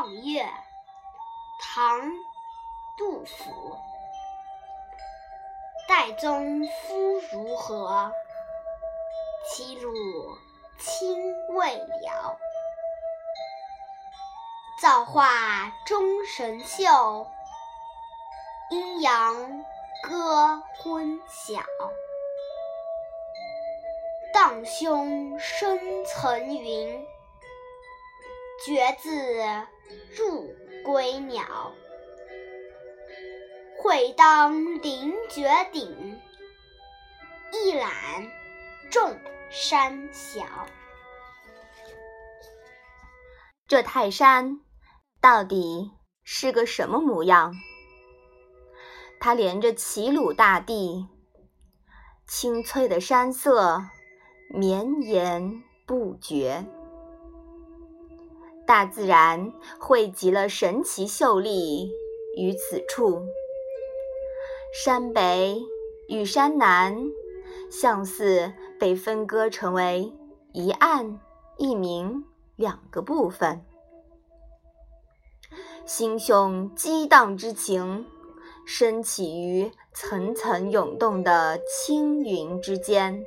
望岳，唐·杜甫。岱宗夫如何？齐鲁青未了。造化钟神秀，阴阳割昏晓。荡胸生层云，决眦入归鸟。会当凌绝顶，一览众山小。这泰山到底是个什么模样？它连着齐鲁大地，青翠的山色。绵延不绝，大自然汇集了神奇秀丽于此处。山北与山南，相似被分割成为一暗一明两个部分。心胸激荡之情，升起于层层涌动的青云之间。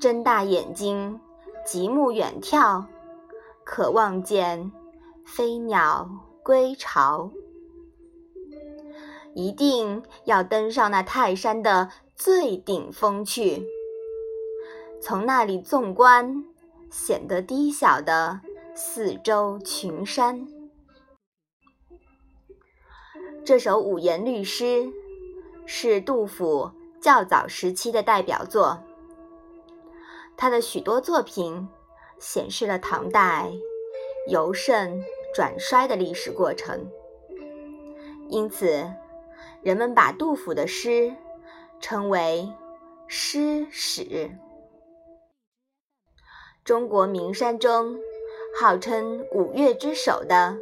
睁大眼睛，极目远眺，可望见飞鸟归巢。一定要登上那泰山的最顶峰去，从那里纵观显得低小的四周群山。这首五言律诗是杜甫较早时期的代表作。他的许多作品显示了唐代由盛转衰的历史过程，因此人们把杜甫的诗称为“诗史”。中国名山中号称五岳之首的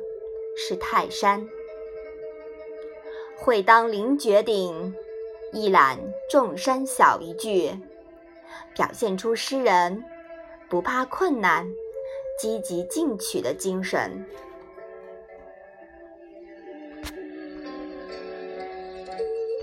是泰山，“会当凌绝顶，一览众山小”一句。表现出诗人不怕困难、积极进取的精神。